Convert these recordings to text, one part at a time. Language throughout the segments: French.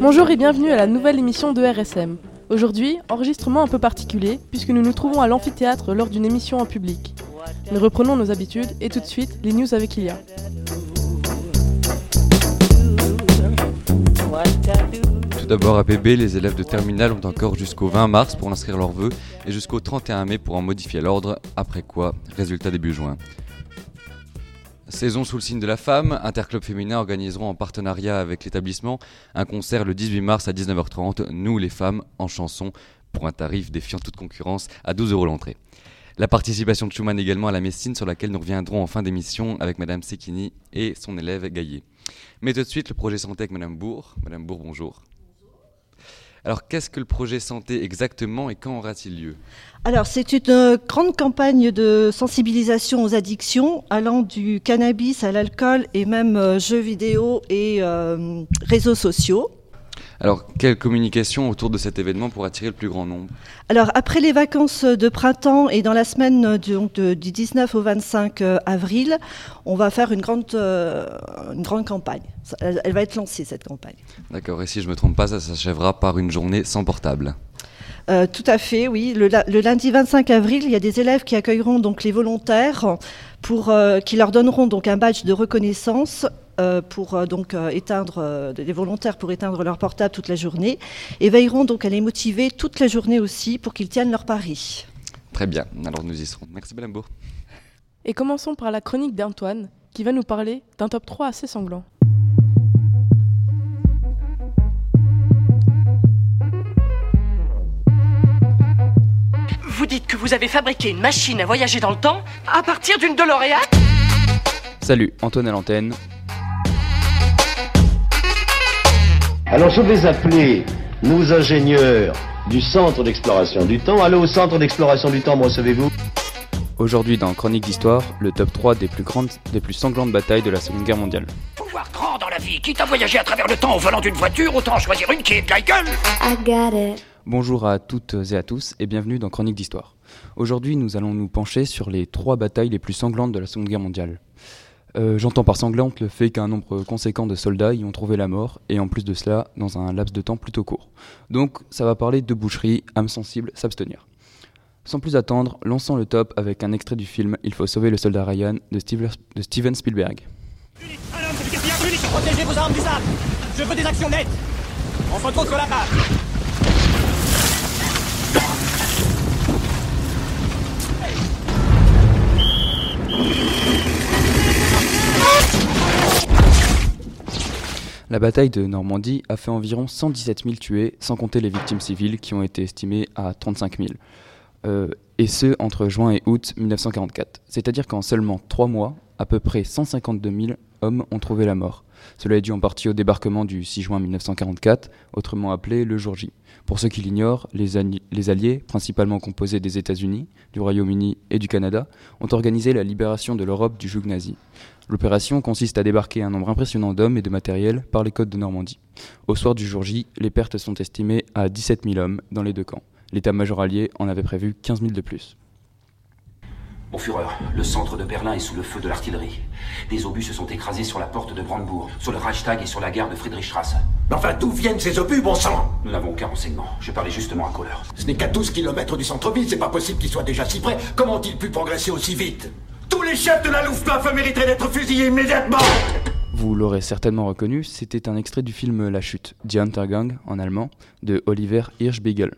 Bonjour et bienvenue à la nouvelle émission de RSM. Aujourd'hui, enregistrement un peu particulier puisque nous nous trouvons à l'amphithéâtre lors d'une émission en public. Nous reprenons nos habitudes et tout de suite les news avec Ilia. Tout d'abord, à APB, les élèves de terminale ont encore jusqu'au 20 mars pour inscrire leurs vœux et jusqu'au 31 mai pour en modifier l'ordre, après quoi, résultat début juin. Saison sous le signe de la femme, Interclub Féminin organiseront en partenariat avec l'établissement un concert le 18 mars à 19h30, Nous les femmes, en chanson, pour un tarif défiant toute concurrence à 12 euros l'entrée. La participation de Schumann également à la Messine sur laquelle nous reviendrons en fin d'émission avec Madame Sekini et son élève Gaillet. Mais tout de suite, le projet santé avec Madame Bourg. Madame Bourg, bonjour. Alors, qu'est-ce que le projet santé exactement et quand aura-t-il lieu? Alors, c'est une euh, grande campagne de sensibilisation aux addictions, allant du cannabis à l'alcool et même euh, jeux vidéo et euh, réseaux sociaux. Alors, quelle communication autour de cet événement pour attirer le plus grand nombre? Alors, après les vacances de printemps et dans la semaine du, du 19 au 25 avril, on va faire une grande, une grande campagne. Elle, va être lancée, cette campagne. D'accord, et si je ne me trompe pas, ça s'achèvera par une journée sans portable euh, tout à fait, oui. Le, lundi 25 avril, il y a des élèves qui accueilleront donc les volontaires pour, euh, qui leur donneront donc un badge de reconnaissance euh, pour donc éteindre des volontaires pour éteindre leur portable toute la journée et veilleront donc à les motiver toute la journée aussi pour qu'ils tiennent leur pari. Très bien, alors nous y serons. Merci Belambo. Et commençons par la chronique d'Antoine qui va nous parler d'un top 3 assez sanglant. Vous dites que vous avez fabriqué une machine à voyager dans le temps à partir d'une DeLorean Salut, Antoine à l'antenne. Alors je vais appeler nos ingénieurs du centre d'exploration du temps. Allô au centre d'exploration du temps, me recevez-vous? Aujourd'hui dans Chronique d'Histoire, le top 3 des plus grandes, des plus sanglantes batailles de la Seconde Guerre mondiale. Pouvoir grand dans la vie, quitte à voyager à travers le temps au volant d'une voiture, autant choisir une qui est de la gueule I got it. Bonjour à toutes et à tous et bienvenue dans Chronique d'Histoire. Aujourd'hui, nous allons nous pencher sur les trois batailles les plus sanglantes de la Seconde Guerre mondiale. Euh, j'entends par sanglante le fait qu'un nombre conséquent de soldats y ont trouvé la mort, et en plus de cela, dans un laps de temps plutôt court. Donc, ça va parler de boucherie, âme sensible, s'abstenir. Sans plus attendre, lançons le top avec un extrait du film Il faut sauver le soldat Ryan de, Steven Spielberg. Protégez vos armes du sable Je veux des actions nettes On se retrouve sur la La bataille de Normandie a fait environ 117 000 tués, sans compter les victimes civiles qui ont été estimées à 35 000. Euh, et ce, entre juin et août 1944. C'est-à-dire qu'en seulement trois mois, à peu près 152 000 hommes ont trouvé la mort. Cela est dû en partie au débarquement du 6 juin 1944, autrement appelé le jour J. Pour ceux qui l'ignorent, les, Alliés, principalement composés des États-Unis, du Royaume-Uni et du Canada, ont organisé la libération de l'Europe du joug nazi. L'opération consiste à débarquer un nombre impressionnant d'hommes et de matériel par les côtes de Normandie. Au soir du jour J, les pertes sont estimées à 17 000 hommes dans les deux camps. L'état-major allié en avait prévu 15 000 de plus. Mon Führer, le centre de Berlin est sous le feu de l'artillerie. Des obus se sont écrasés sur la porte de Brandebourg, sur le Reichstag et sur la gare de Friedrichstrasse. Mais enfin, d'où viennent ces obus, bon sang? Nous n'avons aucun renseignement. Je parlais justement à Kohler. Ce n'est qu'à 12 km du centre-ville, c'est pas possible qu'ils soient déjà si près. Comment ont-ils pu progresser aussi vite? Tous les chefs de la Luftwaffe mériteraient d'être fusillés immédiatement Vous l'aurez certainement reconnu, c'était un extrait du film La Chute, Die Untergang en allemand, de Oliver Hirschbiegel.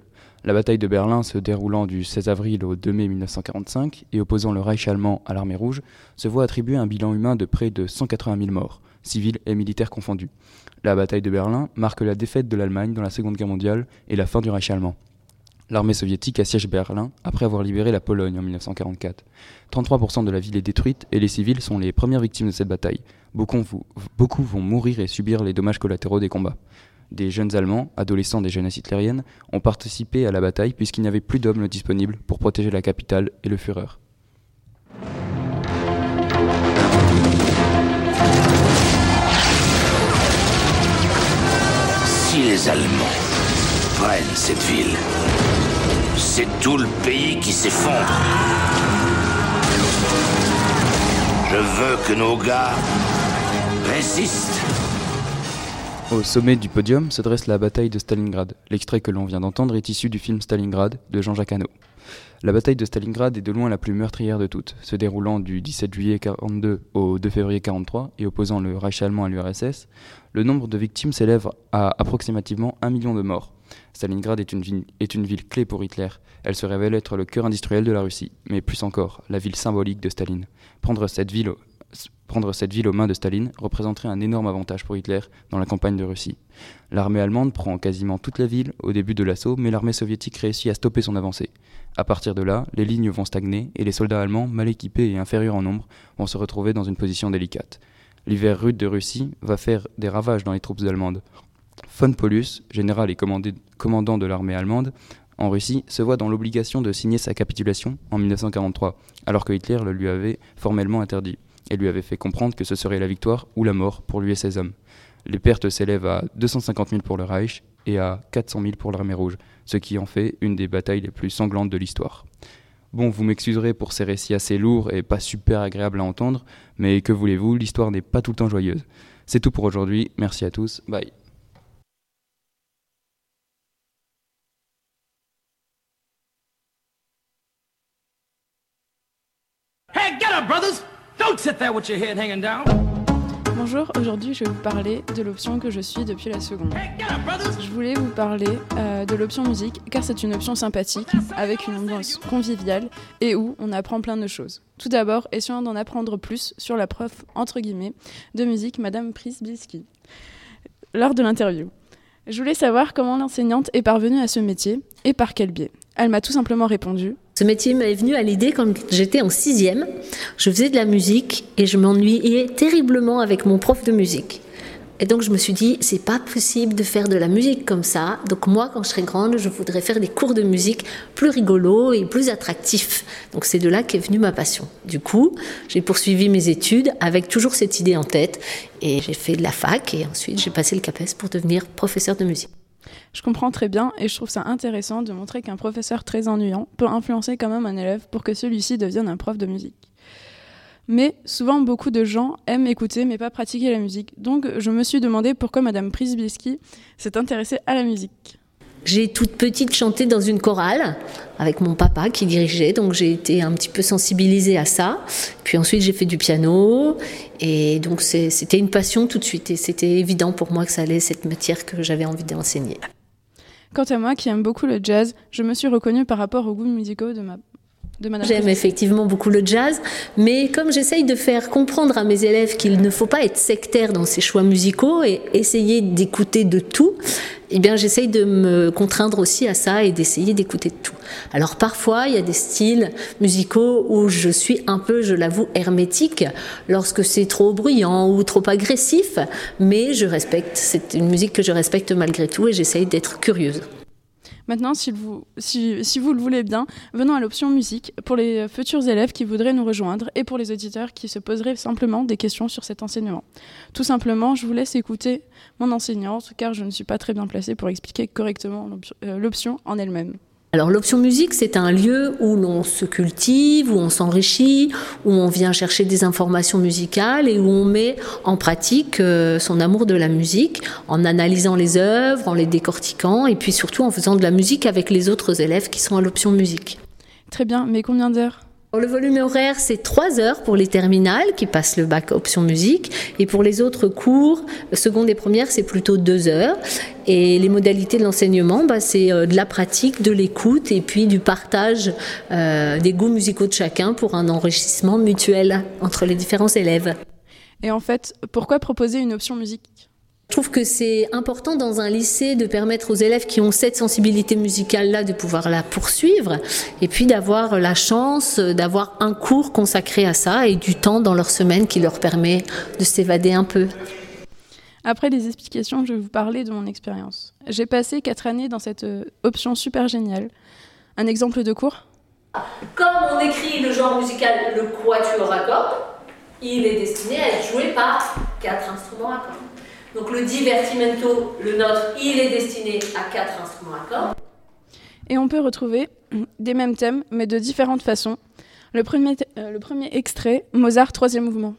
La bataille de Berlin se déroulant du 16 avril au 2 mai 1945 et opposant le Reich allemand à l'armée rouge se voit attribuer un bilan humain de près de 180 000 morts, civils et militaires confondus. La bataille de Berlin marque la défaite de l'Allemagne dans la Seconde Guerre mondiale et la fin du Reich allemand l'armée soviétique assiège Berlin après avoir libéré la Pologne en 1944. 33% de la ville est détruite et les civils sont les premières victimes de cette bataille. Beaucoup, vont mourir et subir les dommages collatéraux des combats. Des jeunes Allemands, adolescents des jeunesses hitlériennes, ont participé à la bataille puisqu'il n'y avait plus d'hommes disponibles pour protéger la capitale et le Führer. Si les Allemands prennent cette ville, c'est tout le pays qui s'effondre. Je veux que nos gars résistent. Au sommet du podium se dresse la bataille de Stalingrad. L'extrait que l'on vient d'entendre est issu du film Stalingrad de Jean-Jacques Hano. La bataille de Stalingrad est de loin la plus meurtrière de toutes, se déroulant du 17 juillet 42 au 2 février 43 et opposant le Reich allemand à l'URSS. Le nombre de victimes s'élève à approximativement un million de morts. Stalingrad est une, ville, est une ville clé pour Hitler. Elle se révèle être le cœur industriel de la Russie, mais plus encore, la ville symbolique de Staline. Prendre cette ville, prendre cette ville aux mains de Staline représenterait un énorme avantage pour Hitler dans la campagne de Russie. L'armée allemande prend quasiment toute la ville au début de l'assaut, mais l'armée soviétique réussit à stopper son avancée. À partir de là, les lignes vont stagner et les soldats allemands, mal équipés et inférieurs en nombre, vont se retrouver dans une position délicate. L'hiver rude de Russie va faire des ravages dans les troupes allemandes. Von Paulus, général et commandant de l'armée allemande en Russie, se voit dans l'obligation de signer sa capitulation en 1943, alors que Hitler le lui avait formellement interdit et lui avait fait comprendre que ce serait la victoire ou la mort pour lui et ses hommes. Les pertes s'élèvent à 250 000 pour le Reich et à 400 000 pour l'armée rouge, ce qui en fait une des batailles les plus sanglantes de l'histoire. Bon, vous m'excuserez pour ces récits assez lourds et pas super agréables à entendre, mais que voulez-vous, l'histoire n'est pas tout le temps joyeuse. C'est tout pour aujourd'hui, merci à tous, bye. Get up, brothers! Don't sit there with your head hanging down! Bonjour, aujourd'hui je vais vous parler de l'option que je suis depuis la seconde. Je voulais vous parler euh, de l'option musique car c'est une option sympathique avec une ambiance conviviale et où on apprend plein de choses. Tout d'abord, essayons d'en apprendre plus sur la prof entre guillemets de musique Madame Prisbilski lors de l'interview. Je voulais savoir comment l'enseignante est parvenue à ce métier et par quel biais. Elle m'a tout simplement répondu ce métier m'est venu à l'idée quand j'étais en sixième. Je faisais de la musique et je m'ennuyais terriblement avec mon prof de musique. Et donc je me suis dit, c'est pas possible de faire de la musique comme ça. Donc moi, quand je serai grande, je voudrais faire des cours de musique plus rigolos et plus attractifs. Donc c'est de là qu'est venue ma passion. Du coup, j'ai poursuivi mes études avec toujours cette idée en tête et j'ai fait de la fac et ensuite j'ai passé le CAPES pour devenir professeur de musique. Je comprends très bien et je trouve ça intéressant de montrer qu'un professeur très ennuyant peut influencer quand même un élève pour que celui-ci devienne un prof de musique. Mais souvent, beaucoup de gens aiment écouter mais pas pratiquer la musique. Donc, je me suis demandé pourquoi Madame Prisbilski s'est intéressée à la musique. J'ai toute petite chanté dans une chorale avec mon papa qui dirigeait, donc j'ai été un petit peu sensibilisée à ça. Puis ensuite j'ai fait du piano et donc c'était une passion tout de suite et c'était évident pour moi que ça allait cette matière que j'avais envie d'enseigner. Quant à moi qui aime beaucoup le jazz, je me suis reconnue par rapport aux goûts musicaux de ma J'aime effectivement beaucoup le jazz, mais comme j'essaye de faire comprendre à mes élèves qu'il ne faut pas être sectaire dans ses choix musicaux et essayer d'écouter de tout, eh bien j'essaye de me contraindre aussi à ça et d'essayer d'écouter de tout. Alors parfois, il y a des styles musicaux où je suis un peu, je l'avoue, hermétique lorsque c'est trop bruyant ou trop agressif, mais je respecte, c'est une musique que je respecte malgré tout et j'essaye d'être curieuse. Maintenant, si vous, le voulez bien, venons à l'option musique pour les futurs élèves qui voudraient nous rejoindre et pour les auditeurs qui se poseraient simplement des questions sur cet enseignement. Tout simplement, je vous laisse écouter mon enseignante car je ne suis pas très bien placée pour expliquer correctement l'option en elle-même. Alors l'option musique, c'est un lieu où l'on se cultive, où on s'enrichit, où on vient chercher des informations musicales et où on met en pratique euh, son amour de la musique en analysant les œuvres, en les décortiquant et puis surtout en faisant de la musique avec les autres élèves qui sont à l'option musique. Très bien, mais combien d'heures? Le volume horaire, c'est 3 heures pour les terminales qui passent le bac option musique. Et pour les autres cours, seconde et première, c'est plutôt 2 heures. Et les modalités de l'enseignement, bah, c'est euh, de la pratique, de l'écoute et puis du partage euh, des goûts musicaux de chacun pour un enrichissement mutuel entre les différents élèves. Et en fait, pourquoi proposer une option musique je trouve que c'est important dans un lycée de permettre aux élèves qui ont cette sensibilité musicale-là de pouvoir la poursuivre et puis d'avoir la chance d'avoir un cours consacré à ça et du temps dans leur semaine qui leur permet de s'évader un peu. Après les explications, je vais vous parler de mon expérience. J'ai passé quatre années dans cette euh, option super géniale. Un exemple de cours? Comme on écrit le genre musical le quatuor à cordes, il est destiné à être joué par quatre instruments à cordes. Donc le divertimento, le nôtre, il est destiné à quatre instruments à cordes. Et on peut retrouver des mêmes thèmes, mais de différentes façons. Le premier, euh, le premier extrait, Mozart, troisième mouvement.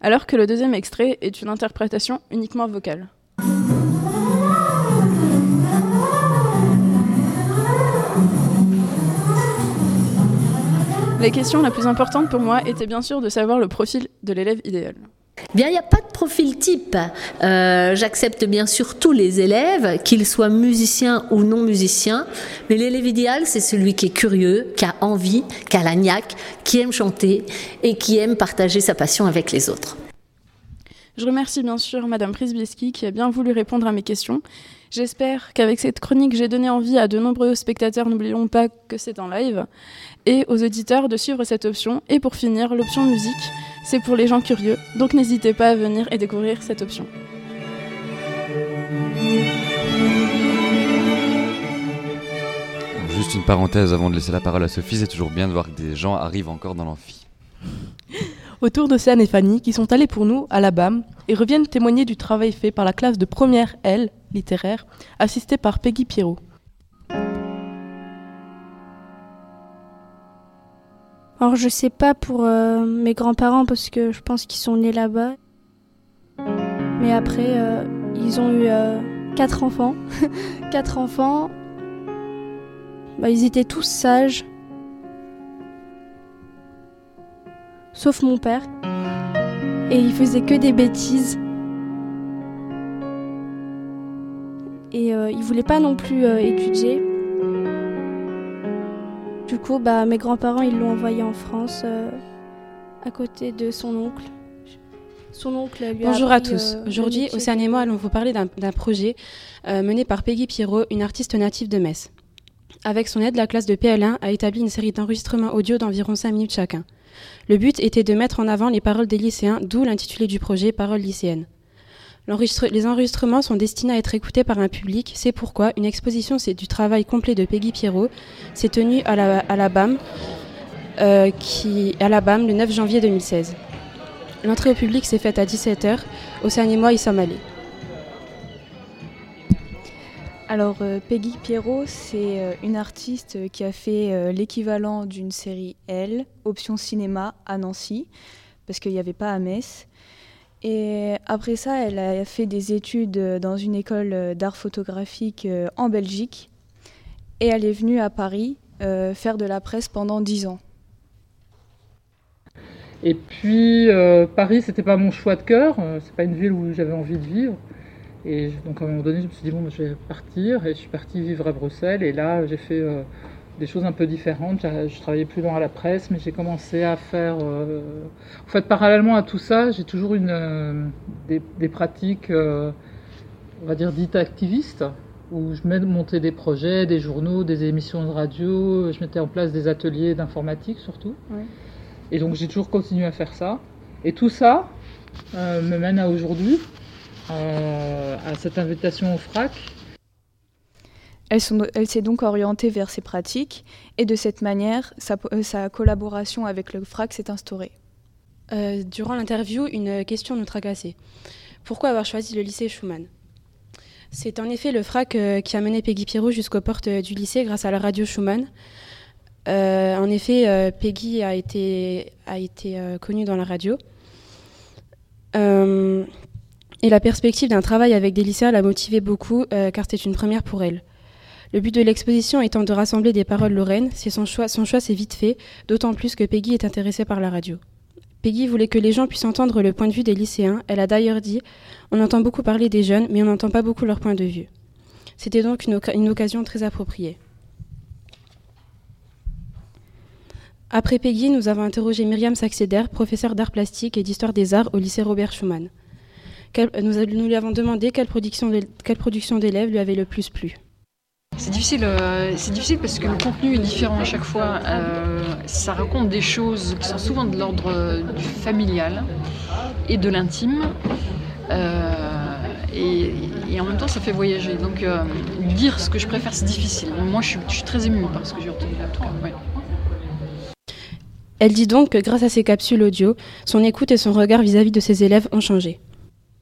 alors que le deuxième extrait est une interprétation uniquement vocale. La question la plus importante pour moi était bien sûr de savoir le profil de l'élève idéal. Bien, il n'y a pas de profil type. Euh, J'accepte bien sûr tous les élèves, qu'ils soient musiciens ou non musiciens, mais l'élève idéal, c'est celui qui est curieux, qui a envie, qui a la niaque, qui aime chanter et qui aime partager sa passion avec les autres. Je remercie bien sûr Madame Prisbieski qui a bien voulu répondre à mes questions. J'espère qu'avec cette chronique, j'ai donné envie à de nombreux spectateurs, n'oublions pas que c'est en live, et aux auditeurs de suivre cette option. Et pour finir, l'option musique, c'est pour les gens curieux, donc n'hésitez pas à venir et découvrir cette option. Juste une parenthèse avant de laisser la parole à Sophie, c'est toujours bien de voir que des gens arrivent encore dans l'amphi. Autour de Céane et Fanny, qui sont allés pour nous à la BAM et reviennent témoigner du travail fait par la classe de première L, littéraire, assistée par Peggy Pierrot. Alors je sais pas pour euh, mes grands-parents parce que je pense qu'ils sont nés là-bas. Mais après, euh, ils ont eu euh, quatre enfants. quatre enfants. Bah, ils étaient tous sages. Sauf mon père. Et il faisait que des bêtises. Et il voulait pas non plus étudier. Du coup, bah, mes grands-parents, ils l'ont envoyé en France, euh, à côté de son oncle. Son oncle lui Bonjour a à tous. Euh, Aujourd'hui, Océane et moi allons vous parler d'un projet euh, mené par Peggy Pierrot, une artiste native de Metz. Avec son aide, la classe de PL1 a établi une série d'enregistrements audio d'environ 5 minutes chacun. Le but était de mettre en avant les paroles des lycéens, d'où l'intitulé du projet Paroles lycéennes les enregistrements sont destinés à être écoutés par un public. C'est pourquoi une exposition du travail complet de Peggy Pierrot s'est tenue à la, à la BAM, euh, à la BAM le 9 janvier 2016. L'entrée au public s'est faite à 17h. Océane et moi y sommes allés. Alors euh, Peggy Pierrot, c'est euh, une artiste qui a fait l'équivalent d'une série L, option cinéma à Nancy, parce qu'il n'y avait pas à Metz. Et après ça, elle a fait des études dans une école d'art photographique euh, en Belgique. Et elle est venue à Paris euh, faire de la presse pendant dix ans. Et puis euh, Paris, c'était pas mon choix de cœur. C'est pas une ville où j'avais envie de vivre. Et donc à un moment donné, je me suis dit bon, je vais partir. Et je suis partie vivre à Bruxelles. Et là, j'ai fait des choses un peu différentes. Je travaillais plus dans la presse, mais j'ai commencé à faire. Euh, en fait, parallèlement à tout ça, j'ai toujours une, euh, des, pratiques, euh, on va dire, dites activistes, où je montais des projets, des journaux, des émissions de radio, je mettais en place des ateliers d'informatique surtout. Et donc j'ai toujours continué à faire ça. Et tout ça me mène à aujourd'hui, à cette invitation au FRAC, elle, s'est donc orientée vers ces pratiques et de cette manière, sa, euh, collaboration avec le FRAC s'est instaurée. Euh, durant l'interview, une question nous tracassait. Pourquoi avoir choisi le lycée Schumann? C'est en effet le FRAC euh, qui a mené Peggy Pierrot jusqu'aux portes du lycée grâce à la radio Schumann. en effet, Peggy a été, a été connue dans la radio. Et la perspective d'un travail avec des lycéens l'a motivée beaucoup car c'était une première pour elle. Le but de l'exposition étant de rassembler des paroles lorraines, c'est son choix, son s'est vite fait, d'autant plus que Peggy est intéressée par la radio. Peggy voulait que les gens puissent entendre le point de vue des lycéens. Elle a d'ailleurs dit On entend beaucoup parler des jeunes, mais on n'entend pas beaucoup leur point de vue. C'était donc une, une, occasion très appropriée. Après Peggy, nous avons interrogé Myriam Saxeder, professeure d'art plastique et d'histoire des arts au lycée Robert Schumann. Nous, nous, lui avons demandé quelle production d'élèves lui avait le plus plu. C'est difficile, euh, c'est difficile parce que le contenu est différent à chaque fois. Euh, ça raconte des choses qui sont souvent de l'ordre euh, du familial et de l'intime. Et, en même temps, ça fait voyager. Donc, dire ce que je préfère, c'est difficile. Moi, je suis, très émue par ce que j'ai entendu. Elle dit donc que grâce à ces capsules audio, son écoute et son regard vis-à-vis de ses élèves ont changé.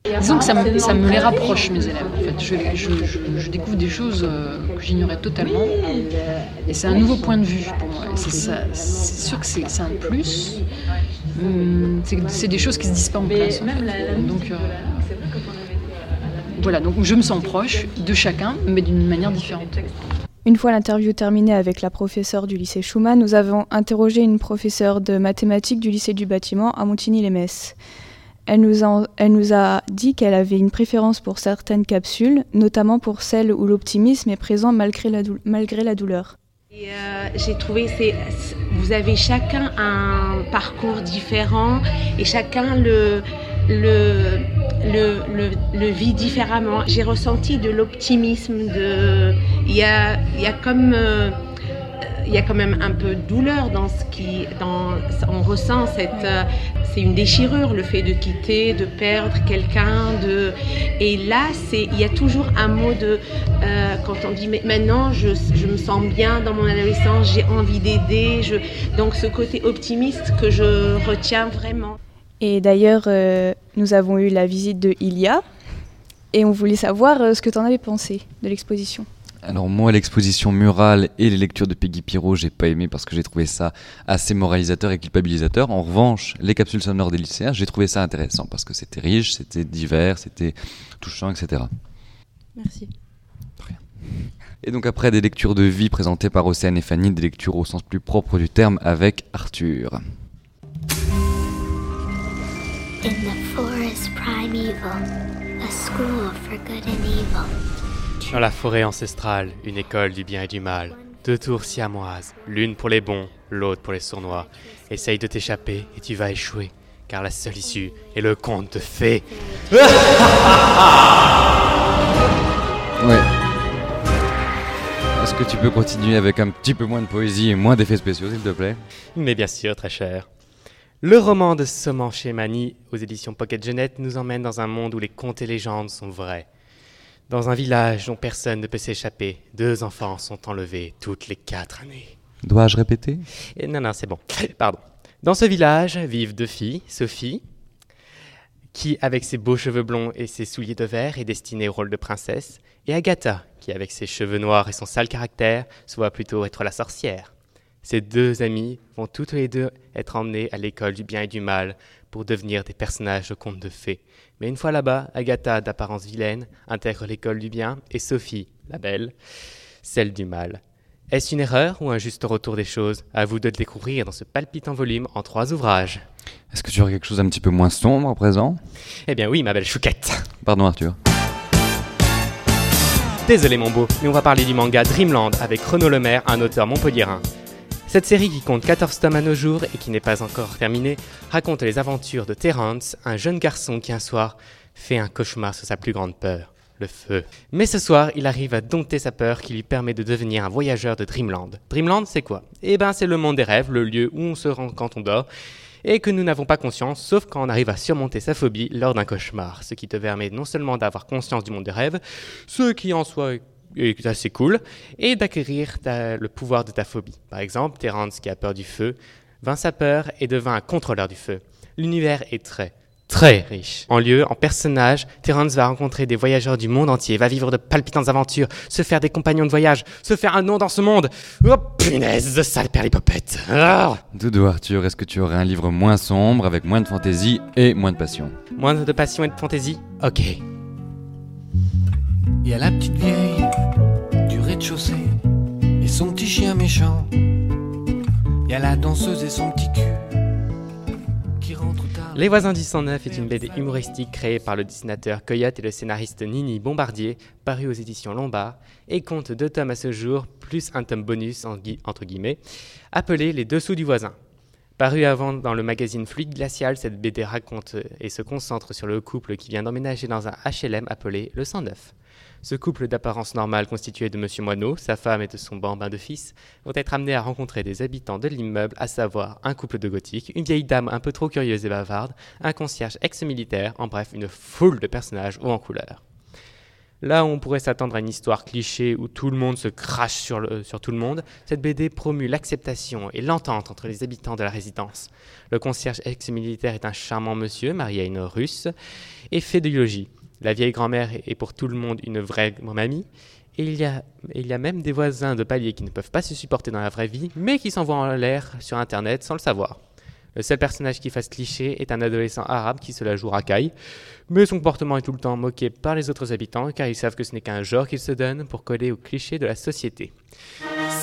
Disons que ça me, les rapproche, mes élèves. En fait, je, découvre des choses euh, que j'ignorais totalement. Et c'est un nouveau point de vue pour moi. C'est sûr que c'est un plus. Hum, c'est des choses qui se disent pas en classe. Donc, euh, voilà, donc je me sens proche de chacun, mais d'une manière différente. Une fois l'interview terminée avec la professeure du lycée Schumann, nous avons interrogé une professeure de mathématiques du lycée du bâtiment à Montigny-les-Metz. Elle nous a, elle nous a dit qu'elle avait une préférence pour certaines capsules, notamment pour celles où l'optimisme est présent malgré la, malgré la douleur. Euh, j'ai trouvé que vous avez chacun un parcours différent et chacun le, le, le, le, vit différemment. J'ai ressenti de l'optimisme, il y a, y a comme... Euh, il y a quand même un peu de douleur dans ce qui, dans, on ressent cette, euh, c'est une déchirure, le fait de quitter, de perdre quelqu'un, de, et là, c'est, il y a toujours un mot de, euh, quand on dit, mais maintenant, je, je, me sens bien dans mon adolescence, j'ai envie d'aider, je, donc ce côté optimiste que je retiens vraiment. Et d'ailleurs, euh, nous avons eu la visite de Ilia, et on voulait savoir ce que tu en avais pensé de l'exposition. Alors moi, l'exposition murale et les lectures de Peggy Pirot, j'ai pas aimé parce que j'ai trouvé ça assez moralisateur et culpabilisateur. En revanche, les capsules sonores des lycéens, j'ai trouvé ça intéressant parce que c'était riche, c'était divers, c'était touchant, etc. Merci. Rien. Et donc après des lectures de vie présentées par Océane et Fanny, des lectures au sens plus propre du terme avec Arthur. In the forest primeval, a school for good and evil. Dans la forêt ancestrale, une école du bien et du mal. Deux tours siamoises, l'une pour les bons, l'autre pour les sournois. Essaye de t'échapper et tu vas échouer, car la seule issue est le conte de fées. ouais. Est-ce que tu peux continuer avec un petit peu moins de poésie et moins d'effets spéciaux, s'il te plaît? Mais bien sûr, très cher. Le roman de Soman Mani, aux éditions Pocket Jeunette, nous emmène dans un monde où les contes et légendes sont vrais. Dans un village dont personne ne peut s'échapper, deux enfants sont enlevés toutes les quatre années. Dois-je répéter? Non, non, c'est bon. Pardon. Dans ce village vivent deux filles, Sophie, qui, avec ses beaux cheveux blonds et ses souliers de verre, est destinée au rôle de princesse, et Agatha, qui, avec ses cheveux noirs et son sale caractère, soit plutôt être la sorcière. Ces deux amies vont toutes les deux être emmenées à l'école du bien et du mal pour devenir des personnages de contes de fées. Mais une fois là-bas, Agatha, d'apparence vilaine, intègre l'école du bien et Sophie, la belle, celle du mal. Est-ce une erreur ou un juste retour des choses? À vous de le découvrir dans ce palpitant volume en trois ouvrages. Est-ce que tu aurais quelque chose un petit peu moins sombre à présent? Eh bien oui, ma belle chouquette. Pardon Arthur. Désolé mon beau, mais on va parler du manga Dreamland avec Renaud Lemaire, un auteur montpelliérain. Cette série qui compte 14 tomes à nos jours et qui n'est pas encore terminée raconte les aventures de Terence, un jeune garçon qui un soir fait un cauchemar sur sa plus grande peur, le feu. Mais ce soir, il arrive à dompter sa peur qui lui permet de devenir un voyageur de Dreamland. Dreamland, c'est quoi? Eh ben, c'est le monde des rêves, le lieu où on se rend quand on dort et que nous n'avons pas conscience, sauf quand on arrive à surmonter sa phobie lors d'un cauchemar, ce qui te permet non seulement d'avoir conscience du monde des rêves, ce qui en soi est assez cool, et d'acquérir le pouvoir de ta phobie. Par exemple, Terence, qui a peur du feu, vint sa peur et devint un contrôleur du feu. L'univers est très, très riche. En lieu, en personnage, Terence va rencontrer des voyageurs du monde entier, va vivre de palpitantes aventures, se faire des compagnons de voyage, se faire un nom dans ce monde. Oh punaise, de sale perlipopette ah Doudou Arthur, est-ce que tu aurais un livre moins sombre, avec moins de fantaisie et moins de passion? Moins de passion et de fantaisie? Ok. Il y a la petite vieille rez-de-chaussée et son petit chien méchant. Y a la danseuse et son petit cul qui rentrent tard. Les voisins du 109 est une BD humoristique créée par le dessinateur Coyote et le scénariste Nini Bombardier, paru aux éditions Lombard, et compte deux tomes à ce jour, plus un tome bonus, entre guillemets, appelé Les Dessous du voisin. Paru avant dans le magazine Fluide Glacial, cette BD raconte et se concentre sur le couple qui vient d'emménager dans un HLM appelé le 109. Ce couple d'apparence normale constitué de Monsieur Moineau, sa femme et de son bambin de fils vont être amenés à rencontrer des habitants de l'immeuble, à savoir un couple de gothiques, une vieille dame un peu trop curieuse et bavarde, un concierge ex-militaire, en bref une foule de personnages hauts en couleur. Là où on pourrait s'attendre à une histoire cliché où tout le monde se crache sur, tout le monde, cette BD promue l'acceptation et l'entente entre les habitants de la résidence. Le concierge ex-militaire est un charmant monsieur, marié à une russe, et fait de biologie. La vieille grand-mère est pour tout le monde une vraie mamie. Et il y, a, il y a même des voisins de palier qui ne peuvent pas se supporter dans la vraie vie, mais qui s'envoient en l'air sur Internet sans le savoir. Le seul personnage qui fasse cliché est un adolescent arabe qui se la joue racaille, mais son comportement est tout le temps moqué par les autres habitants car ils savent que ce n'est qu'un genre qu'ils se donnent pour coller aux clichés de la société.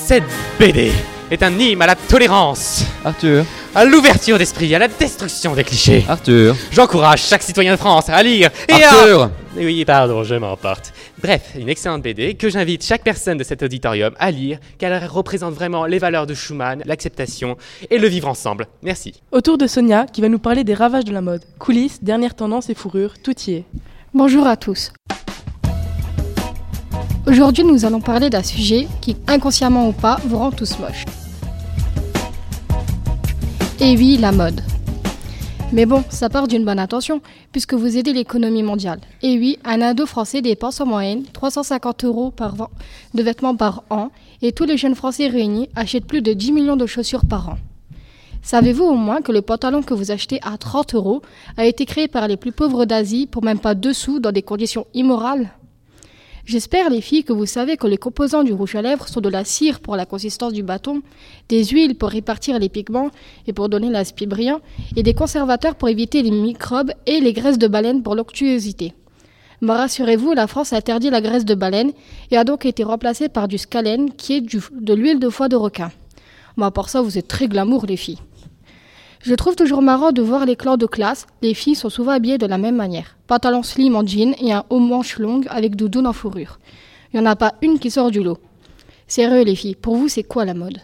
Cette BD est un hymne à la tolérance. Arthur. À l'ouverture d'esprit, à la destruction des clichés. Arthur. J'encourage chaque citoyen de France à lire et Arthur. Oui, pardon, je m'emporte. Bref, une excellente BD que j'invite chaque personne de cet auditorium à lire, car elle représente vraiment les valeurs de Schumann, l'acceptation et le vivre ensemble. Merci. Autour de Sonia, qui va nous parler des ravages de la mode. Coulisses, dernières tendances et fourrures, tout y est. Bonjour à tous. Aujourd'hui, nous allons parler d'un sujet qui, inconsciemment ou pas, vous rend tous moches. Et oui, la mode. Mais bon, ça part d'une bonne intention, puisque vous aidez l'économie mondiale. Et oui, un ado français dépense en moyenne 350 euros de vêtements par an, et tous les jeunes français réunis achètent plus de 10 millions de chaussures par an. Savez-vous au moins que le pantalon que vous achetez à 30 euros a été créé par les plus pauvres d'Asie pour même pas deux sous dans des conditions immorales? J'espère, les filles, que vous savez que les composants du rouge à lèvres sont de la cire pour la consistance du bâton, des huiles pour répartir les pigments et pour donner l'aspect brillant, et des conservateurs pour éviter les microbes et les graisses de baleine pour l'onctuosité. Mais rassurez-vous, la France a interdit la graisse de baleine et a donc été remplacée par du scalène qui est de l'huile de foie de requin. À part ça, vous êtes très glamour, les filles. Je trouve toujours marrant de voir les clans de classe. Les filles sont souvent habillées de la même manière. Pantalon slim en jean et un haut manche longue avec doudoune en fourrure. Il n'y en a pas une qui sort du lot. Sérieux les filles, pour vous c'est quoi la mode?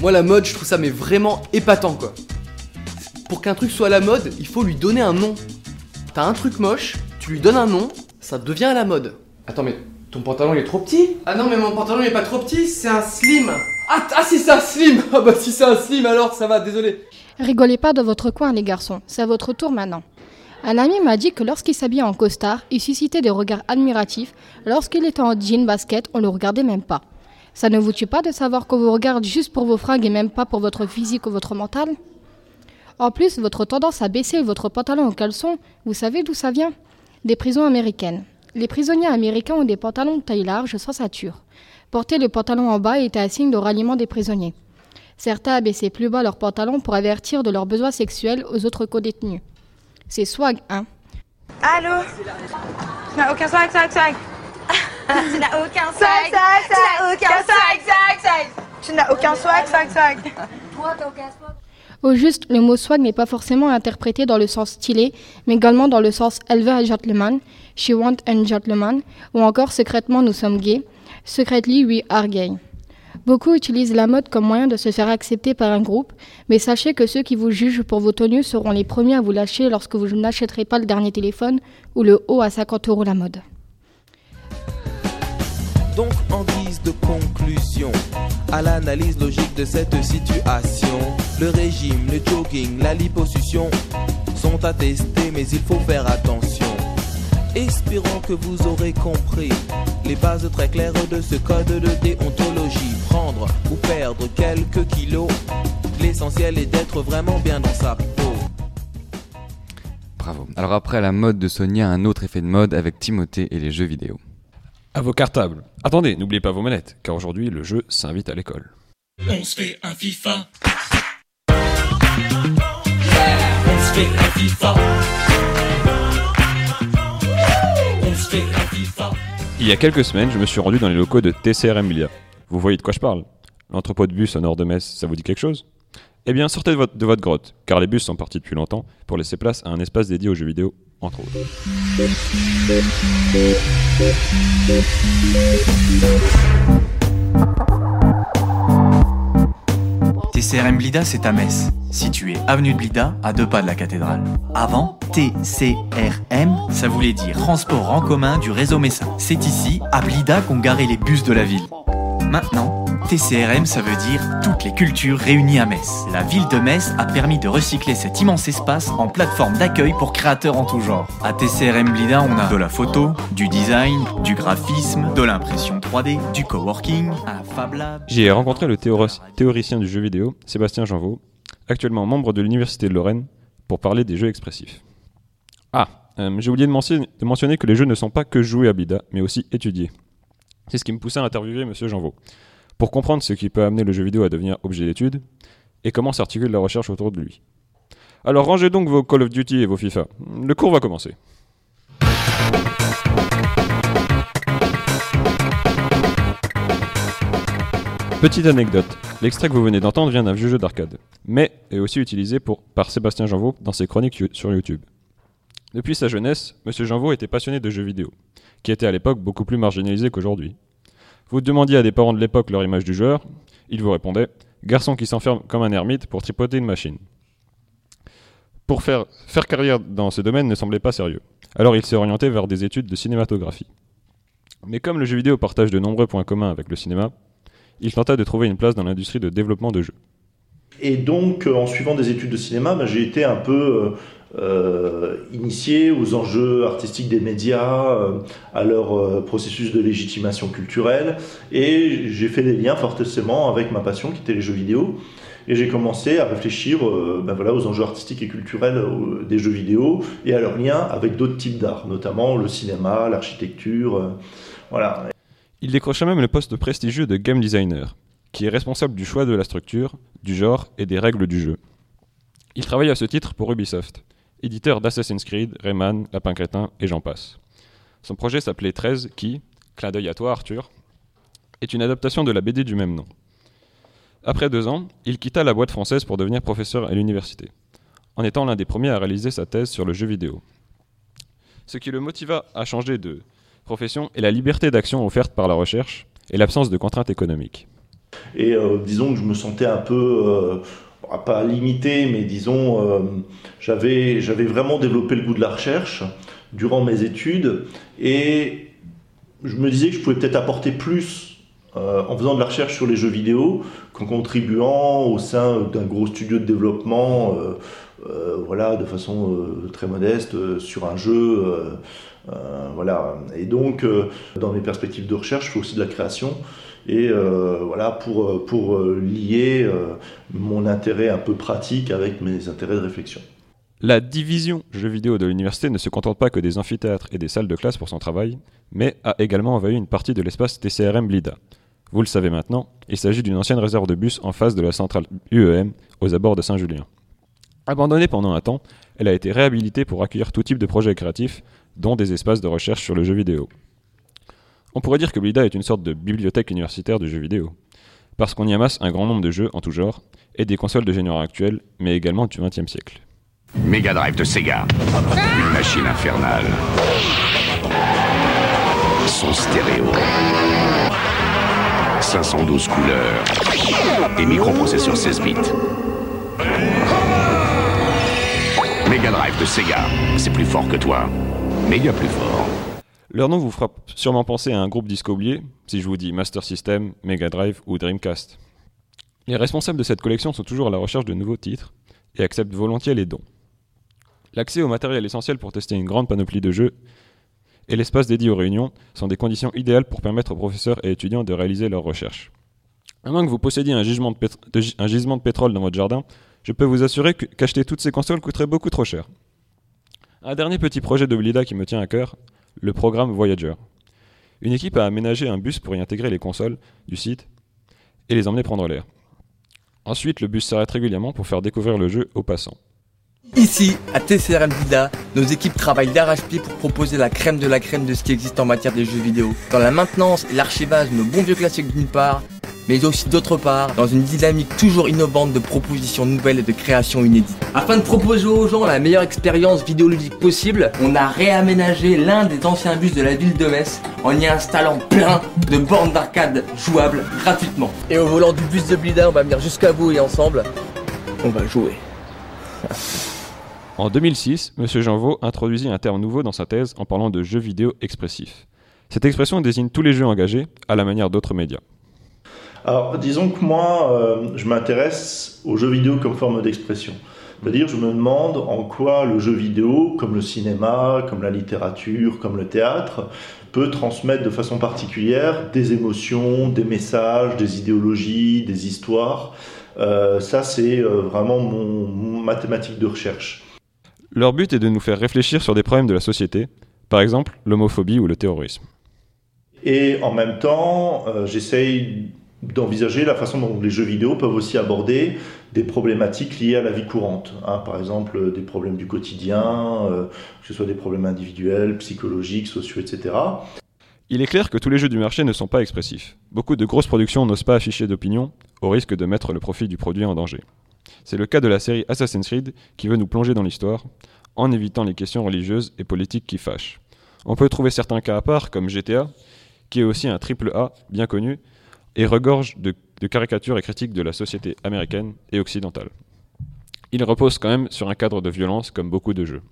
Moi la mode, je trouve ça mais vraiment épatant quoi. Pour qu'un truc soit à la mode, il faut lui donner un nom. T'as un truc moche, tu lui donnes un nom, ça devient à la mode. Attends mais ton pantalon il est trop petit? Ah non mais mon pantalon il est pas trop petit, c'est un slim Ah, ah si c'est un slim Ah bah si c'est un slim alors ça va, désolé Rigolez pas de votre coin, les garçons, c'est à votre tour maintenant. Un ami m'a dit que lorsqu'il s'habillait en costard, il suscitait des regards admiratifs. Lorsqu'il était en jean basket, on le regardait même pas. Ça ne vous tue pas de savoir qu'on vous regarde juste pour vos fringues et même pas pour votre physique ou votre mental? En plus, votre tendance à baisser votre pantalon au caleçon, vous savez d'où ça vient? Des prisons américaines. Les prisonniers américains ont des pantalons de taille large sans ceinture. Porter le pantalon en bas était un signe de ralliement des prisonniers. Certains abaissaient plus bas leurs pantalons pour avertir de leurs besoins sexuels aux autres co-détenus. C'est swag, hein. Allô? Tu n'as aucun swag, swag, swag. Tu n'as aucun swag, swag, Tu n'as aucun swag, swag, swag Tu n'as aucun swag, swag, swag. Toi, t'as aucun swag. Au juste, le mot swag n'est pas forcément interprété dans le sens stylé, mais également dans le sens élevé à gentleman, she want a gentleman, ou encore secrètement nous sommes gays, secretly we are gay. Beaucoup utilisent la mode comme moyen de se faire accepter par un groupe, mais sachez que ceux qui vous jugent pour vos tenues seront les premiers à vous lâcher lorsque vous n'achèterez pas le dernier téléphone ou le haut à 50 euros la mode. Donc en guise de conclusion à l'analyse logique de cette situation, le régime, le jogging, la liposuction sont attestés mais il faut faire attention. Espérons que vous aurez compris les bases très claires de ce code de déontologie. Prendre ou perdre quelques kilos, l'essentiel est d'être vraiment bien dans sa peau. Bravo. Alors après la mode de Sonia, un autre effet de mode avec Timothée et les jeux vidéo. À vos cartables. Attendez, n'oubliez pas vos manettes, car aujourd'hui le jeu s'invite à l'école. On se fait un FIFA. On se fait un FIFA. Il y a quelques semaines, je me suis rendu dans les locaux de TCRM Media. Vous voyez de quoi je parle L'entrepôt de bus au nord de Metz, ça vous dit quelque chose? Eh bien, sortez de votre, grotte, car les bus sont partis depuis longtemps pour laisser place à un espace dédié aux jeux vidéo, entre autres. TCRM Blida, c'est à Metz, situé avenue de Blida, à deux pas de la cathédrale. Avant, TCRM, ça voulait dire transport en commun du réseau messin. C'est ici, à Blida, qu'on garait les bus de la ville. Maintenant, TCRM, ça veut dire toutes les cultures réunies à Metz. La ville de Metz a permis de recycler cet immense espace en plateforme d'accueil pour créateurs en tout genre. À TCRM Blida, on a de la photo, du design, du graphisme, de l'impression 3D, du coworking, un Fab Lab. J'y ai rencontré le théoricien du jeu vidéo, Sébastien Janvaux, actuellement membre de l'Université de Lorraine, pour parler des jeux expressifs. Ah, euh, j'ai oublié mentionner, de mentionner, que les jeux ne sont pas que joués à Blida, mais aussi étudiés. C'est ce qui me poussait à interviewer M. Janvaux, pour comprendre ce qui peut amener le jeu vidéo à devenir objet d'étude, et comment s'articule la recherche autour de lui. Alors rangez donc vos Call of Duty et vos FIFA. Le cours va commencer. Petite anecdote, l'extrait que vous venez d'entendre vient d'un vieux jeu d'arcade, mais est aussi utilisé par Sébastien Janvaux dans ses chroniques sur YouTube. Depuis sa jeunesse, M. Janvaux était passionné de jeux vidéo, qui étaient à l'époque beaucoup plus marginalisés qu'aujourd'hui. Vous demandiez à des parents de l'époque leur image du joueur, ils vous répondaient garçon qui s'enferme comme un ermite pour tripoter une machine. Pour faire, carrière dans ce domaine ne semblait pas sérieux. Alors il s'est orienté vers des études de cinématographie. Mais comme le jeu vidéo partage de nombreux points communs avec le cinéma, il tenta de trouver une place dans l'industrie de développement de jeux. Et donc, euh, en suivant des études de cinéma, bah, j'ai été un peu euh, euh, initié aux enjeux artistiques des médias, à leur processus de légitimation culturelle, et j'ai fait des liens fortement avec ma passion qui était les jeux vidéo. Et j'ai commencé à réfléchir ben voilà, aux enjeux artistiques et culturels des jeux vidéo et à leurs liens avec d'autres types d'art, notamment le cinéma, l'architecture. voilà. Il décrocha même le poste prestigieux de game designer, qui est responsable du choix de la structure, du genre et des règles du jeu. Il travaille à ce titre pour Ubisoft, éditeur d'Assassin's Creed, Rayman, Lapin Crétin et j'en passe. Son projet s'appelait 13 qui, clin d'œil à toi Arthur, est une adaptation de la BD du même nom. Après deux ans, il quitta la boîte française pour devenir professeur à l'université, en étant l'un des premiers à réaliser sa thèse sur le jeu vidéo. Ce qui le motiva à changer de profession est la liberté d'action offerte par la recherche et l'absence de contraintes économiques. Et euh, disons que je me sentais un peu, euh, pas limité, mais disons, euh, j'avais, vraiment développé le goût de la recherche durant mes études et je me disais que je pouvais peut-être apporter plus en faisant de la recherche sur les jeux vidéo qu'en contribuant au sein d'un gros studio de développement, voilà, de façon très modeste sur un jeu. Euh, voilà. Et donc, euh, dans mes perspectives de recherche, je fais aussi de la création. Et euh, voilà, pour, pour lier mon intérêt un peu pratique avec mes intérêts de réflexion. La division jeux vidéo de l'université ne se contente pas que des amphithéâtres et des salles de classe pour son travail, mais a également envahi une partie de l'espace TCRM Blida. Vous le savez maintenant, il s'agit d'une ancienne réserve de bus en face de la centrale UEM, aux abords de Saint-Julien. Abandonnée pendant un temps, elle a été réhabilitée pour accueillir tout type de projets créatifs, dont des espaces de recherche sur le jeu vidéo. On pourrait dire que Blida est une sorte de bibliothèque universitaire de jeux vidéo, parce qu'on y amasse un grand nombre de jeux en tout genre, et des consoles de génération actuelle, mais également du XXe siècle. Mega Drive de Sega, une machine infernale. Son stéréo. 512 couleurs. Et microprocesseur 16 bits. Mega Drive de Sega, c'est plus fort que toi méga plus fort. Leur nom vous fera sûrement penser à un groupe disque oublié, si je vous dis Master System, Mega Drive ou Dreamcast. Les responsables de cette collection sont toujours à la recherche de nouveaux titres et acceptent volontiers les dons. L'accès au matériel essentiel pour tester une grande panoplie de jeux et l'espace dédié aux réunions sont des conditions idéales pour permettre aux professeurs et étudiants de réaliser leurs recherches. À moins que vous possédiez un gisement de, pétrole dans votre jardin, je peux vous assurer qu'acheter toutes ces consoles coûterait beaucoup trop cher. Un dernier petit projet de Blida qui me tient à cœur, le programme Voyager. Une équipe a aménagé un bus pour y intégrer les consoles du site et les emmener prendre l'air. Ensuite, le bus s'arrête régulièrement pour faire découvrir le jeu aux passants. Ici, à TCRM Blida, nos équipes travaillent d'arrache-pied pour proposer la crème de la crème de ce qui existe en matière de jeux vidéo. Dans la maintenance et l'archivage de nos bons vieux classiques d'une part, mais aussi d'autre part dans une dynamique toujours innovante de propositions nouvelles et de créations inédites. Afin de proposer aux gens la meilleure expérience vidéoludique possible, on a réaménagé l'un des anciens bus de la ville de Metz en y installant plein de bornes d'arcade jouables gratuitement. Et au volant du bus de Blida, on va venir jusqu'à vous et ensemble, on va jouer. En 2006, M. Janvaux introduisit un terme nouveau dans sa thèse en parlant de jeux vidéo expressifs. Cette expression désigne tous les jeux engagés, à la manière d'autres médias. Alors, disons que moi, euh, je m'intéresse aux jeux vidéo comme forme d'expression. C'est-à-dire, je me demande en quoi le jeu vidéo, comme le cinéma, comme la littérature, comme le théâtre, peut transmettre de façon particulière des émotions, des messages, des idéologies, des histoires. Euh, ça, c'est euh, vraiment mon, mathématique de recherche. Leur but est de nous faire réfléchir sur des problèmes de la société, par exemple l'homophobie ou le terrorisme. Et en même temps, euh, j'essaye d'envisager la façon dont les jeux vidéo peuvent aussi aborder des problématiques liées à la vie courante. Hein. par exemple, des problèmes du quotidien, que ce soit des problèmes individuels, psychologiques, sociaux, etc. Il est clair que tous les jeux du marché ne sont pas expressifs. Beaucoup de grosses productions n'osent pas afficher d'opinion, au risque de mettre le profit du produit en danger. C'est le cas de la série Assassin's Creed qui veut nous plonger dans l'histoire, en évitant les questions religieuses et politiques qui fâchent. On peut trouver certains cas à part, comme GTA, qui est aussi un triple A bien connu, et regorge de, caricatures et critiques de la société américaine et occidentale. Il repose quand même sur un cadre de violence comme beaucoup de jeux.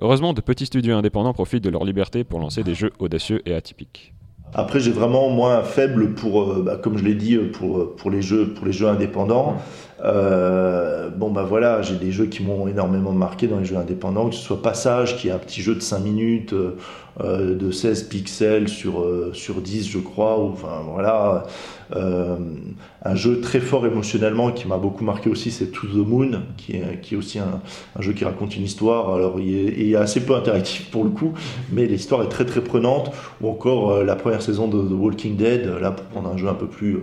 Heureusement, de petits studios indépendants profitent de leur liberté pour lancer des jeux audacieux et atypiques. Après, j'ai vraiment moins faible pour, euh, bah, comme je l'ai dit, pour, pour, les jeux, pour les jeux indépendants. Euh, bon, bah voilà, j'ai des jeux qui m'ont énormément marqué dans les jeux indépendants, que ce soit Passage, qui est un petit jeu de 5 minutes, euh, euh, de 16 pixels sur, euh, sur 10, je crois. Ou, enfin, voilà. Un jeu très fort émotionnellement qui m'a beaucoup marqué aussi, c'est To the Moon, qui est, qui aussi un, un, jeu qui raconte une histoire. Alors, il est, il est, assez peu interactif pour le coup, mais l'histoire est très très prenante. Ou encore la première saison de The Walking Dead, là, pour prendre un jeu un peu plus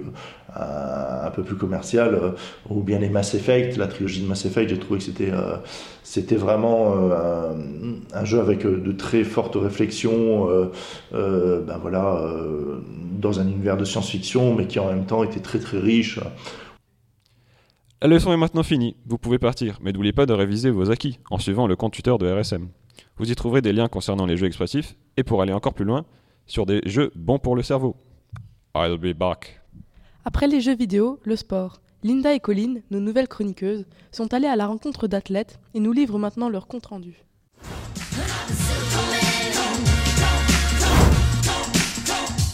un peu plus commercial, euh, ou bien les Mass Effect, la trilogie de Mass Effect, j'ai trouvé que c'était euh, c'était vraiment euh, un, jeu avec de très fortes réflexions, ben voilà, dans un univers de science-fiction, mais qui en même temps était très très riche. La leçon est maintenant finie, vous pouvez partir, mais n'oubliez pas de réviser vos acquis en suivant le compte Twitter de RSM. Vous y trouverez des liens concernant les jeux expressifs et pour aller encore plus loin, sur des jeux bons pour le cerveau. I'll be back. Après les jeux vidéo, le sport, Linda et Colline, nos nouvelles chroniqueuses, sont allées à la rencontre d'athlètes et nous livrent maintenant leur compte-rendu.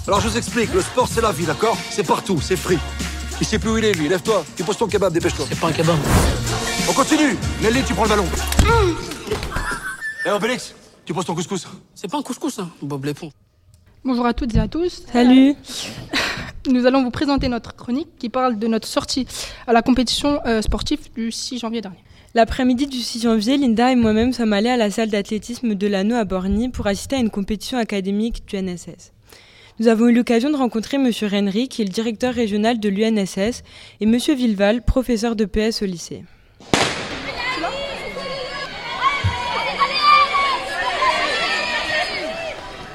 Alors je vous explique, le sport c'est la vie, d'accord? C'est partout, c'est free. Il sait plus où il est lui, lève-toi, tu poses ton kebab, dépêche-toi. C'est pas un kebab. On continue Nelly, tu prends le ballon. Eh hey, Obélix, tu poses ton couscous. C'est pas un couscous, hein, Bob l'éponge. Bonjour à toutes et à tous. Salut nous allons vous présenter notre chronique qui parle de notre sortie à la compétition euh, sportive du 6 janvier dernier. L'après-midi du 6 janvier, Linda et moi-même sommes allés à la salle d'athlétisme de l'Anneau à Borny pour assister à une compétition académique du NSS. Nous avons eu l'occasion de rencontrer M. Renry, qui est le directeur régional de l'UNSS, et M. Villeval, professeur de PS au lycée.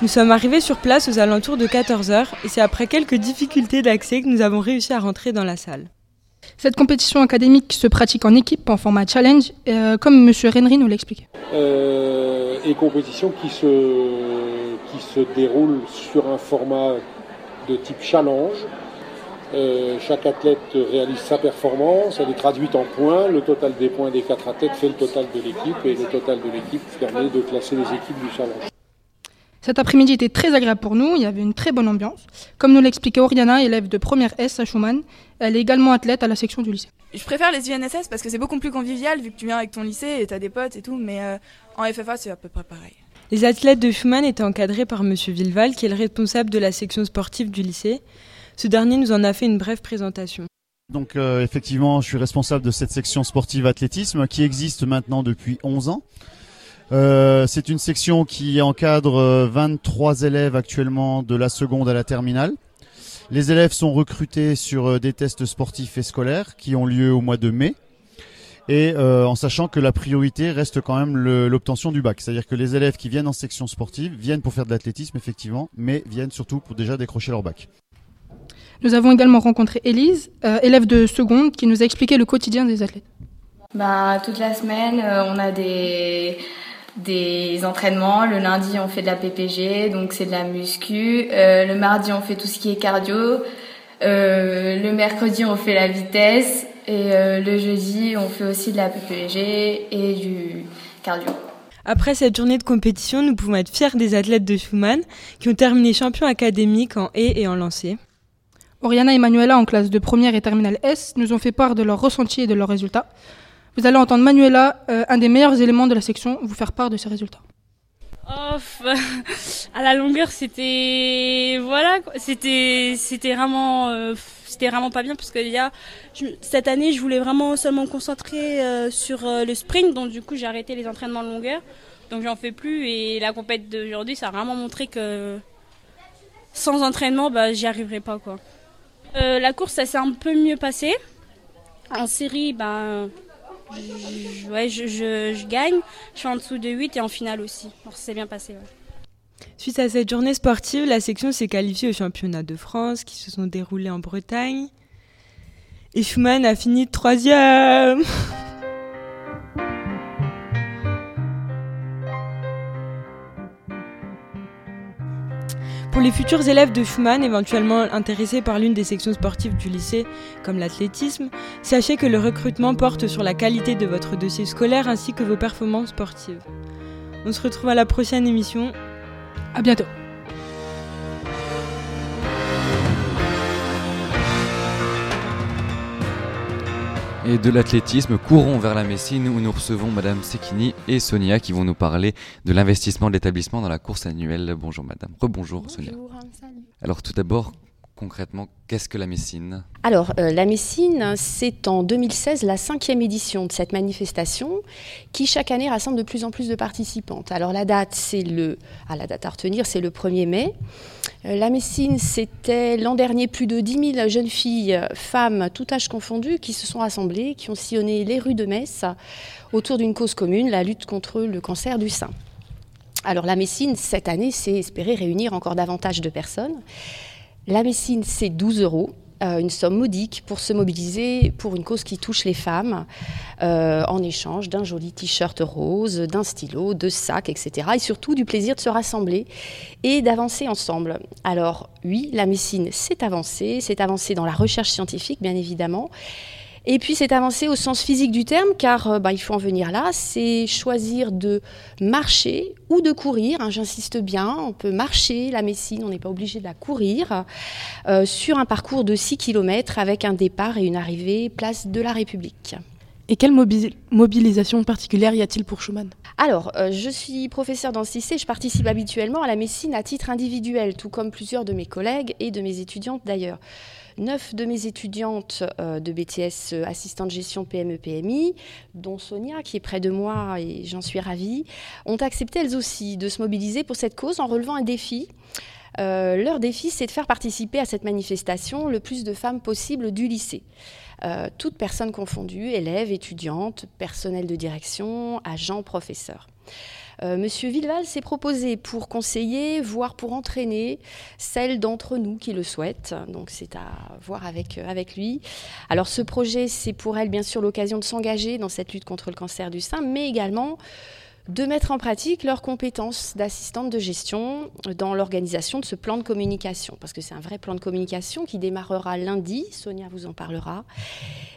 Nous sommes arrivés sur place aux alentours de 14h et c'est après quelques difficultés d'accès que nous avons réussi à rentrer dans la salle. Cette compétition académique se pratique en équipe, en format challenge, euh, comme M. Renry nous l'expliquait. Euh, et compétition qui se, qui se déroule sur un format de type challenge. Euh, chaque athlète réalise sa performance, elle est traduite en points. Le total des points des quatre athlètes fait le total de l'équipe et le total de l'équipe permet de classer les équipes du challenge. Cet après-midi était très agréable pour nous, il y avait une très bonne ambiance. Comme nous l'expliquait Oriana, élève de première S à Schumann, elle est également athlète à la section du lycée. Je préfère les UNSS parce que c'est beaucoup plus convivial vu que tu viens avec ton lycée et t'as des potes et tout, mais euh, en FFA c'est à peu près pareil. Les athlètes de Schumann étaient encadrés par M. Villeval, qui est le responsable de la section sportive du lycée. Ce dernier nous en a fait une brève présentation. Donc euh, effectivement, je suis responsable de cette section sportive athlétisme qui existe maintenant depuis 11 ans. Euh, c'est une section qui encadre 23 euh, élèves actuellement de la seconde à la terminale. Les élèves sont recrutés sur euh, des tests sportifs et scolaires qui ont lieu au mois de mai. Et en sachant que la priorité reste quand même l'obtention du bac. C'est-à-dire que les élèves qui viennent en section sportive viennent pour faire de l'athlétisme, effectivement, mais viennent surtout pour déjà décrocher leur bac. Nous avons également rencontré Élise, élève de seconde, qui nous a expliqué le quotidien des athlètes. Bah, toute la semaine, on a des des entraînements. Le lundi, on fait de la PPG, donc c'est de la muscu. Euh, le mardi, on fait tout ce qui est cardio. Euh, le mercredi, on fait la vitesse. Et euh, le jeudi, on fait aussi de la PPG et du cardio. Après cette journée de compétition, nous pouvons être fiers des athlètes de Schumann qui ont terminé champions académiques en haie et en lancer. Oriana et Manuela, en classe de première et terminale S, nous ont fait part de leurs ressentis et de leurs résultats. Vous allez entendre Manuela, euh, un des meilleurs éléments de la section, vous faire part de ses résultats. Oh, à la longueur, c'était voilà, c'était c'était vraiment euh, c'était vraiment pas bien parce que y a cette année, je voulais vraiment seulement me concentrer euh, sur le sprint, donc du coup j'ai arrêté les entraînements de longueur, donc j'en fais plus et la compète d'aujourd'hui, ça a vraiment montré que sans entraînement, bah j'y arriverai pas quoi. la course, ça s'est un peu mieux passé. En série, bah je, ouais, je, je, gagne. Je suis en dessous de 8 et en finale aussi. c'est bien passé. Suite à cette journée sportive, la section s'est qualifiée au championnat de France qui se sont déroulés en Bretagne. Et Schumann a fini troisième. Pour les futurs élèves de Schumann, éventuellement intéressés par l'une des sections sportives du lycée, comme l'athlétisme, sachez que le recrutement porte sur la qualité de votre dossier scolaire ainsi que vos performances sportives. On se retrouve à la prochaine émission. À bientôt. Et de l'athlétisme, courons vers la Messine où nous recevons Madame Sekini et Sonia qui vont nous parler de l'investissement de l'établissement dans la course annuelle. Bonjour Madame. Rebonjour Sonia. Alors tout d'abord, concrètement, qu'est-ce que la Messine? Alors, euh, la Messine, c'est en 2016 la cinquième édition de cette manifestation qui chaque année rassemble de plus en plus de participantes. Alors la date, c'est le, à la date à retenir, c'est le 1er mai. Euh, la Messine, c'était l'an dernier plus de 10 000 jeunes filles, femmes, tout âge confondu, qui se sont rassemblées, qui ont sillonné les rues de Metz autour d'une cause commune, la lutte contre le cancer du sein. Alors la Messine, cette année, c'est espérer réunir encore davantage de personnes. La Messine, c'est 12 euros. Euh, une somme modique pour se mobiliser pour une cause qui touche les femmes euh, en échange d'un joli t-shirt rose, d'un stylo, de sacs, etc. Et surtout du plaisir de se rassembler et d'avancer ensemble. Alors oui, la Messine, c'est avancé, c'est avancé dans la recherche scientifique, bien évidemment. Et puis c'est avancer au sens physique du terme, car euh, bah, il faut en venir là, c'est choisir de marcher ou de courir, hein, j'insiste bien, on peut marcher la Messine, on n'est pas obligé de la courir, euh, sur un parcours de 6 km avec un départ et une arrivée place de la République. Et quelle mobilisation particulière y a-t-il pour Schumann? Alors, euh, je suis professeur dans lycée, je participe habituellement à la Messine à titre individuel, tout comme plusieurs de mes collègues et de mes étudiantes d'ailleurs. Neuf de mes étudiantes euh, de BTS euh, assistante gestion PME-PMI, dont Sonia, qui est près de moi et j'en suis ravie, ont accepté elles aussi de se mobiliser pour cette cause en relevant un défi. Euh, leur défi, c'est de faire participer à cette manifestation le plus de femmes possible du lycée. toutes personnes confondues, élèves, étudiantes, personnel de direction, agents, professeurs. Euh, Monsieur Villeval s'est proposé pour conseiller, voire pour entraîner celles d'entre nous qui le souhaitent. Donc c'est à voir avec, euh, avec lui. Alors ce projet, c'est pour elle bien sûr l'occasion de s'engager dans cette lutte contre le cancer du sein, mais également de mettre en pratique leurs compétences d'assistante de gestion dans l'organisation de ce plan de communication, parce que c'est un vrai plan de communication qui démarrera lundi, Sonia vous en parlera.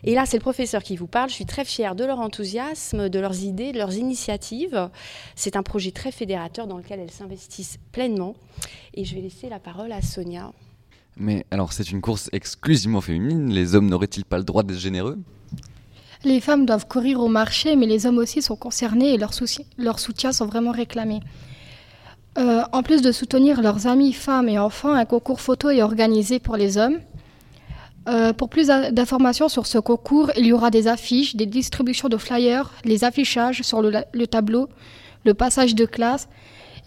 Et là, c'est le professeur qui vous parle, je suis très fière de leur enthousiasme, de leurs idées, de leurs initiatives. C'est un projet très fédérateur dans lequel elles s'investissent pleinement. Et je vais laisser la parole à Sonia. Mais alors, c'est une course exclusivement féminine, les hommes n'auraient-ils pas le droit d'être généreux? Les femmes doivent courir au marché, mais les hommes aussi sont concernés et leurs, leur soutien sont vraiment réclamés. Euh, en plus de soutenir leurs amis, femmes et enfants, un concours photo est organisé pour les hommes. Euh, pour plus d'informations sur ce concours, il y aura des affiches, des distributions de flyers, les affichages sur le, tableau, le passage de classe.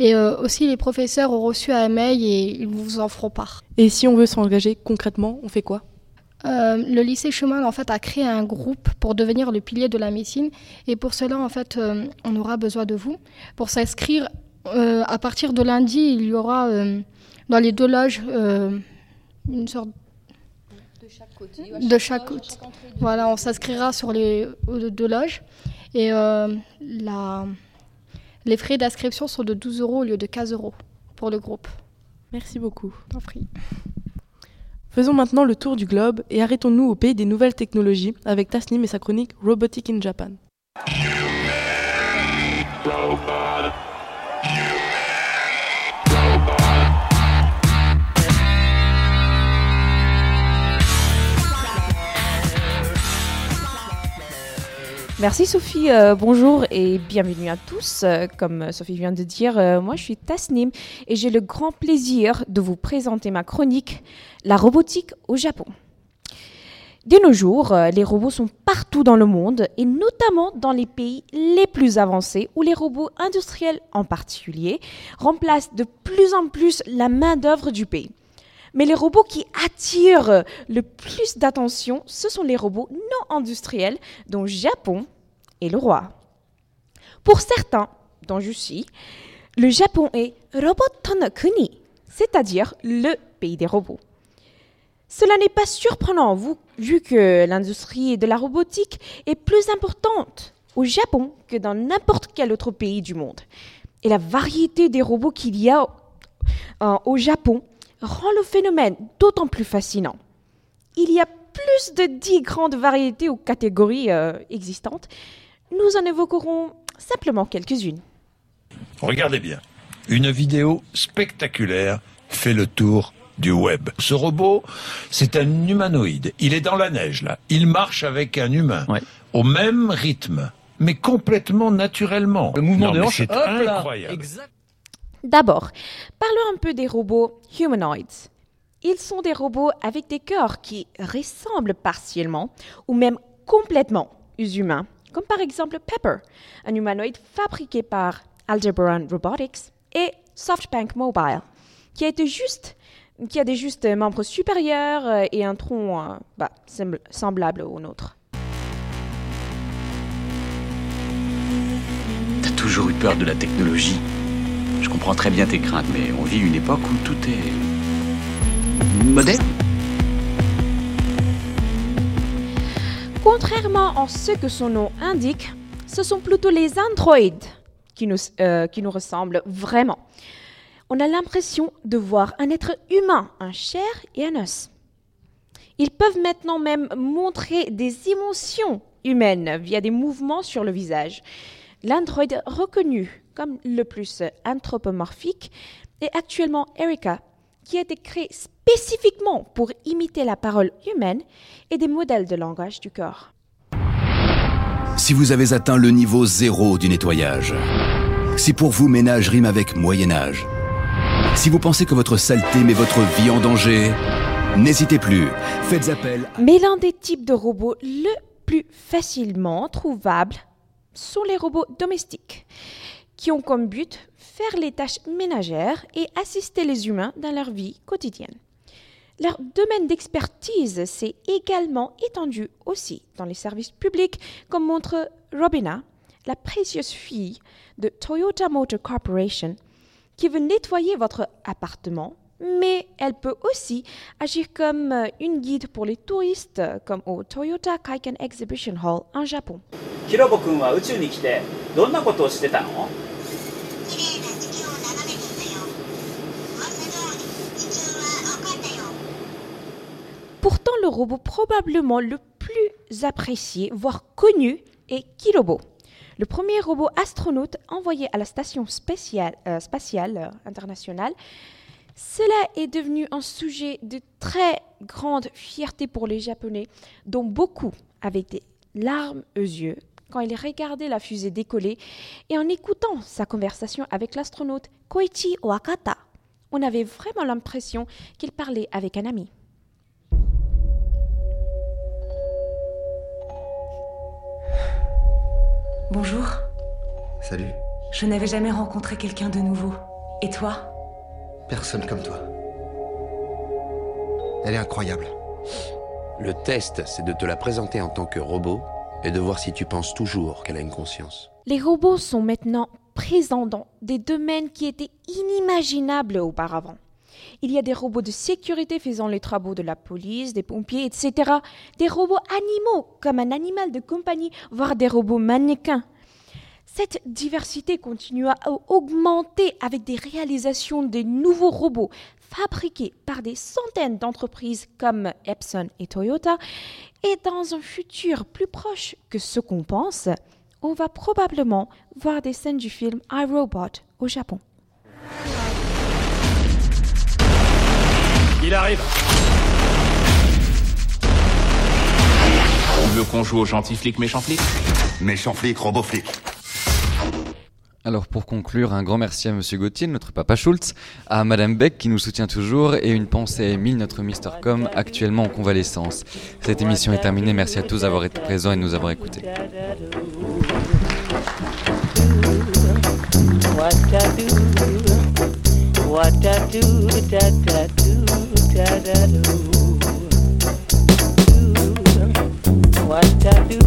Et euh, aussi, les professeurs ont reçu un mail et ils vous en feront part. Et si on veut s'engager concrètement, on fait quoi? Euh, le lycée Schumann en fait a créé un groupe pour devenir le pilier de la médecine. Et pour cela en fait euh, on aura besoin de vous pour s'inscrire euh, à partir de lundi il y aura dans les deux loges une sorte de chaque côté de chaque côté. voilà on s'inscrira sur les deux loges. Et la les frais d'inscription sont de 12 euros au lieu de 15 euros pour le groupe. Merci beaucoup. T'en prie. Faisons maintenant le tour du globe et arrêtons-nous au pays des nouvelles technologies avec Tasnim et sa chronique Robotic in Japan. Merci Sophie, euh, bonjour et bienvenue à tous. Euh, comme Sophie vient de dire, euh, moi je suis Tasnim et j'ai le grand plaisir de vous présenter ma chronique La robotique au Japon. De nos jours, les robots sont partout dans le monde et notamment dans les pays les plus avancés où les robots industriels en particulier remplacent de plus en plus la main-d'œuvre du pays. Mais les robots qui attirent le plus d'attention, ce sont les robots non industriels dont Japon le roi. Pour certains, dont je suis, le Japon est Roboton Kuni, c'est-à-dire le pays des robots. Cela n'est pas surprenant vu que l'industrie de la robotique est plus importante au Japon que dans n'importe quel autre pays du monde. Et la variété des robots qu'il y a euh, au Japon rend le phénomène d'autant plus fascinant. Il y a plus de dix grandes variétés ou catégories euh, existantes. Nous en évoquerons simplement quelques-unes. Regardez bien. Une vidéo spectaculaire fait le tour du web. Ce robot, c'est un humanoïde. Il est dans la neige, là. Il marche avec un humain. Au même rythme. Mais complètement naturellement. Le mouvement de hanche, c'est incroyable. D'abord, parlons un peu des robots humanoids. Ils sont des robots avec des cœurs qui ressemblent partiellement ou même complètement aux humains, comme par exemple Pepper, un humanoïde fabriqué par Aldebaran Robotics, et SoftBank Mobile, qui a, des justes membres supérieurs euh, et un tronc euh, bah, semblable au nôtre. T'as toujours eu peur de la technologie je comprends très bien tes craintes, mais on vit une époque où tout est moderne. Contrairement à ce que son nom indique, ce sont plutôt les androïdes qui nous, euh, qui nous ressemblent vraiment. On a l'impression de voir un être humain, un chair et un os. Ils peuvent maintenant même montrer des émotions humaines via des mouvements sur le visage. L'androïde reconnu comme le plus anthropomorphique est actuellement Erika, qui a été créée spécifiquement pour imiter la parole humaine et des modèles de langage du corps. Si vous avez atteint le niveau zéro du nettoyage, si pour vous ménage rime avec Moyen Âge, si vous pensez que votre saleté met votre vie en danger, n'hésitez plus, faites appel. Mais l'un des types de robots le plus facilement trouvable sont les robots domestiques qui ont comme but faire les tâches ménagères et assister les humains dans leur vie quotidienne. Leur domaine d'expertise s'est également étendu aussi dans les services publics, comme montre Robina, la précieuse fille de Toyota Motor Corporation, qui veut nettoyer votre appartement, mais elle peut aussi agir comme une guide pour les touristes, comme au Toyota Kaiken Exhibition Hall en Japon. Pourtant, le robot probablement le plus apprécié, voire connu, est Kilobo, le premier robot astronaute envoyé à la station spatiale, euh, spatiale euh, internationale. Cela est devenu un sujet de très grande fierté pour les Japonais, dont beaucoup avaient des larmes aux yeux quand ils regardaient la fusée décoller et en écoutant sa conversation avec l'astronaute Koichi Wakata. On avait vraiment l'impression qu'il parlait avec un ami. Bonjour. Salut. Je n'avais jamais rencontré quelqu'un de nouveau. Et toi? Personne comme toi. Elle est incroyable. Le test, c'est de te la présenter en tant que robot et de voir si tu penses toujours qu'elle a une conscience. Les robots sont maintenant présents dans des domaines qui étaient inimaginables auparavant. Il y a des robots de sécurité faisant les travaux de la police, des pompiers, etc. Des robots animaux, comme un animal de compagnie, voire des robots mannequins. Cette diversité continue à augmenter avec des réalisations de nouveaux robots fabriqués par des centaines d'entreprises comme Epson et Toyota. Et dans un futur plus proche que ce qu'on pense, on va probablement voir des scènes du film iRobot au Japon. Il arrive. Tu veux qu'on joue au gentil flic méchant flic Méchant flic, robot flic. Alors pour conclure, un grand merci à Monsieur Gauthier, notre papa Schultz, à Madame Beck qui nous soutient toujours et une pensée à Emile, notre Mister Com, actuellement en convalescence. Cette émission est terminée, merci à tous d'avoir été présents et de nous avoir écoutés. What what da do da da do da da do. do. What da do?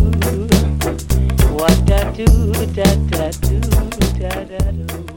What da do da da do da da do.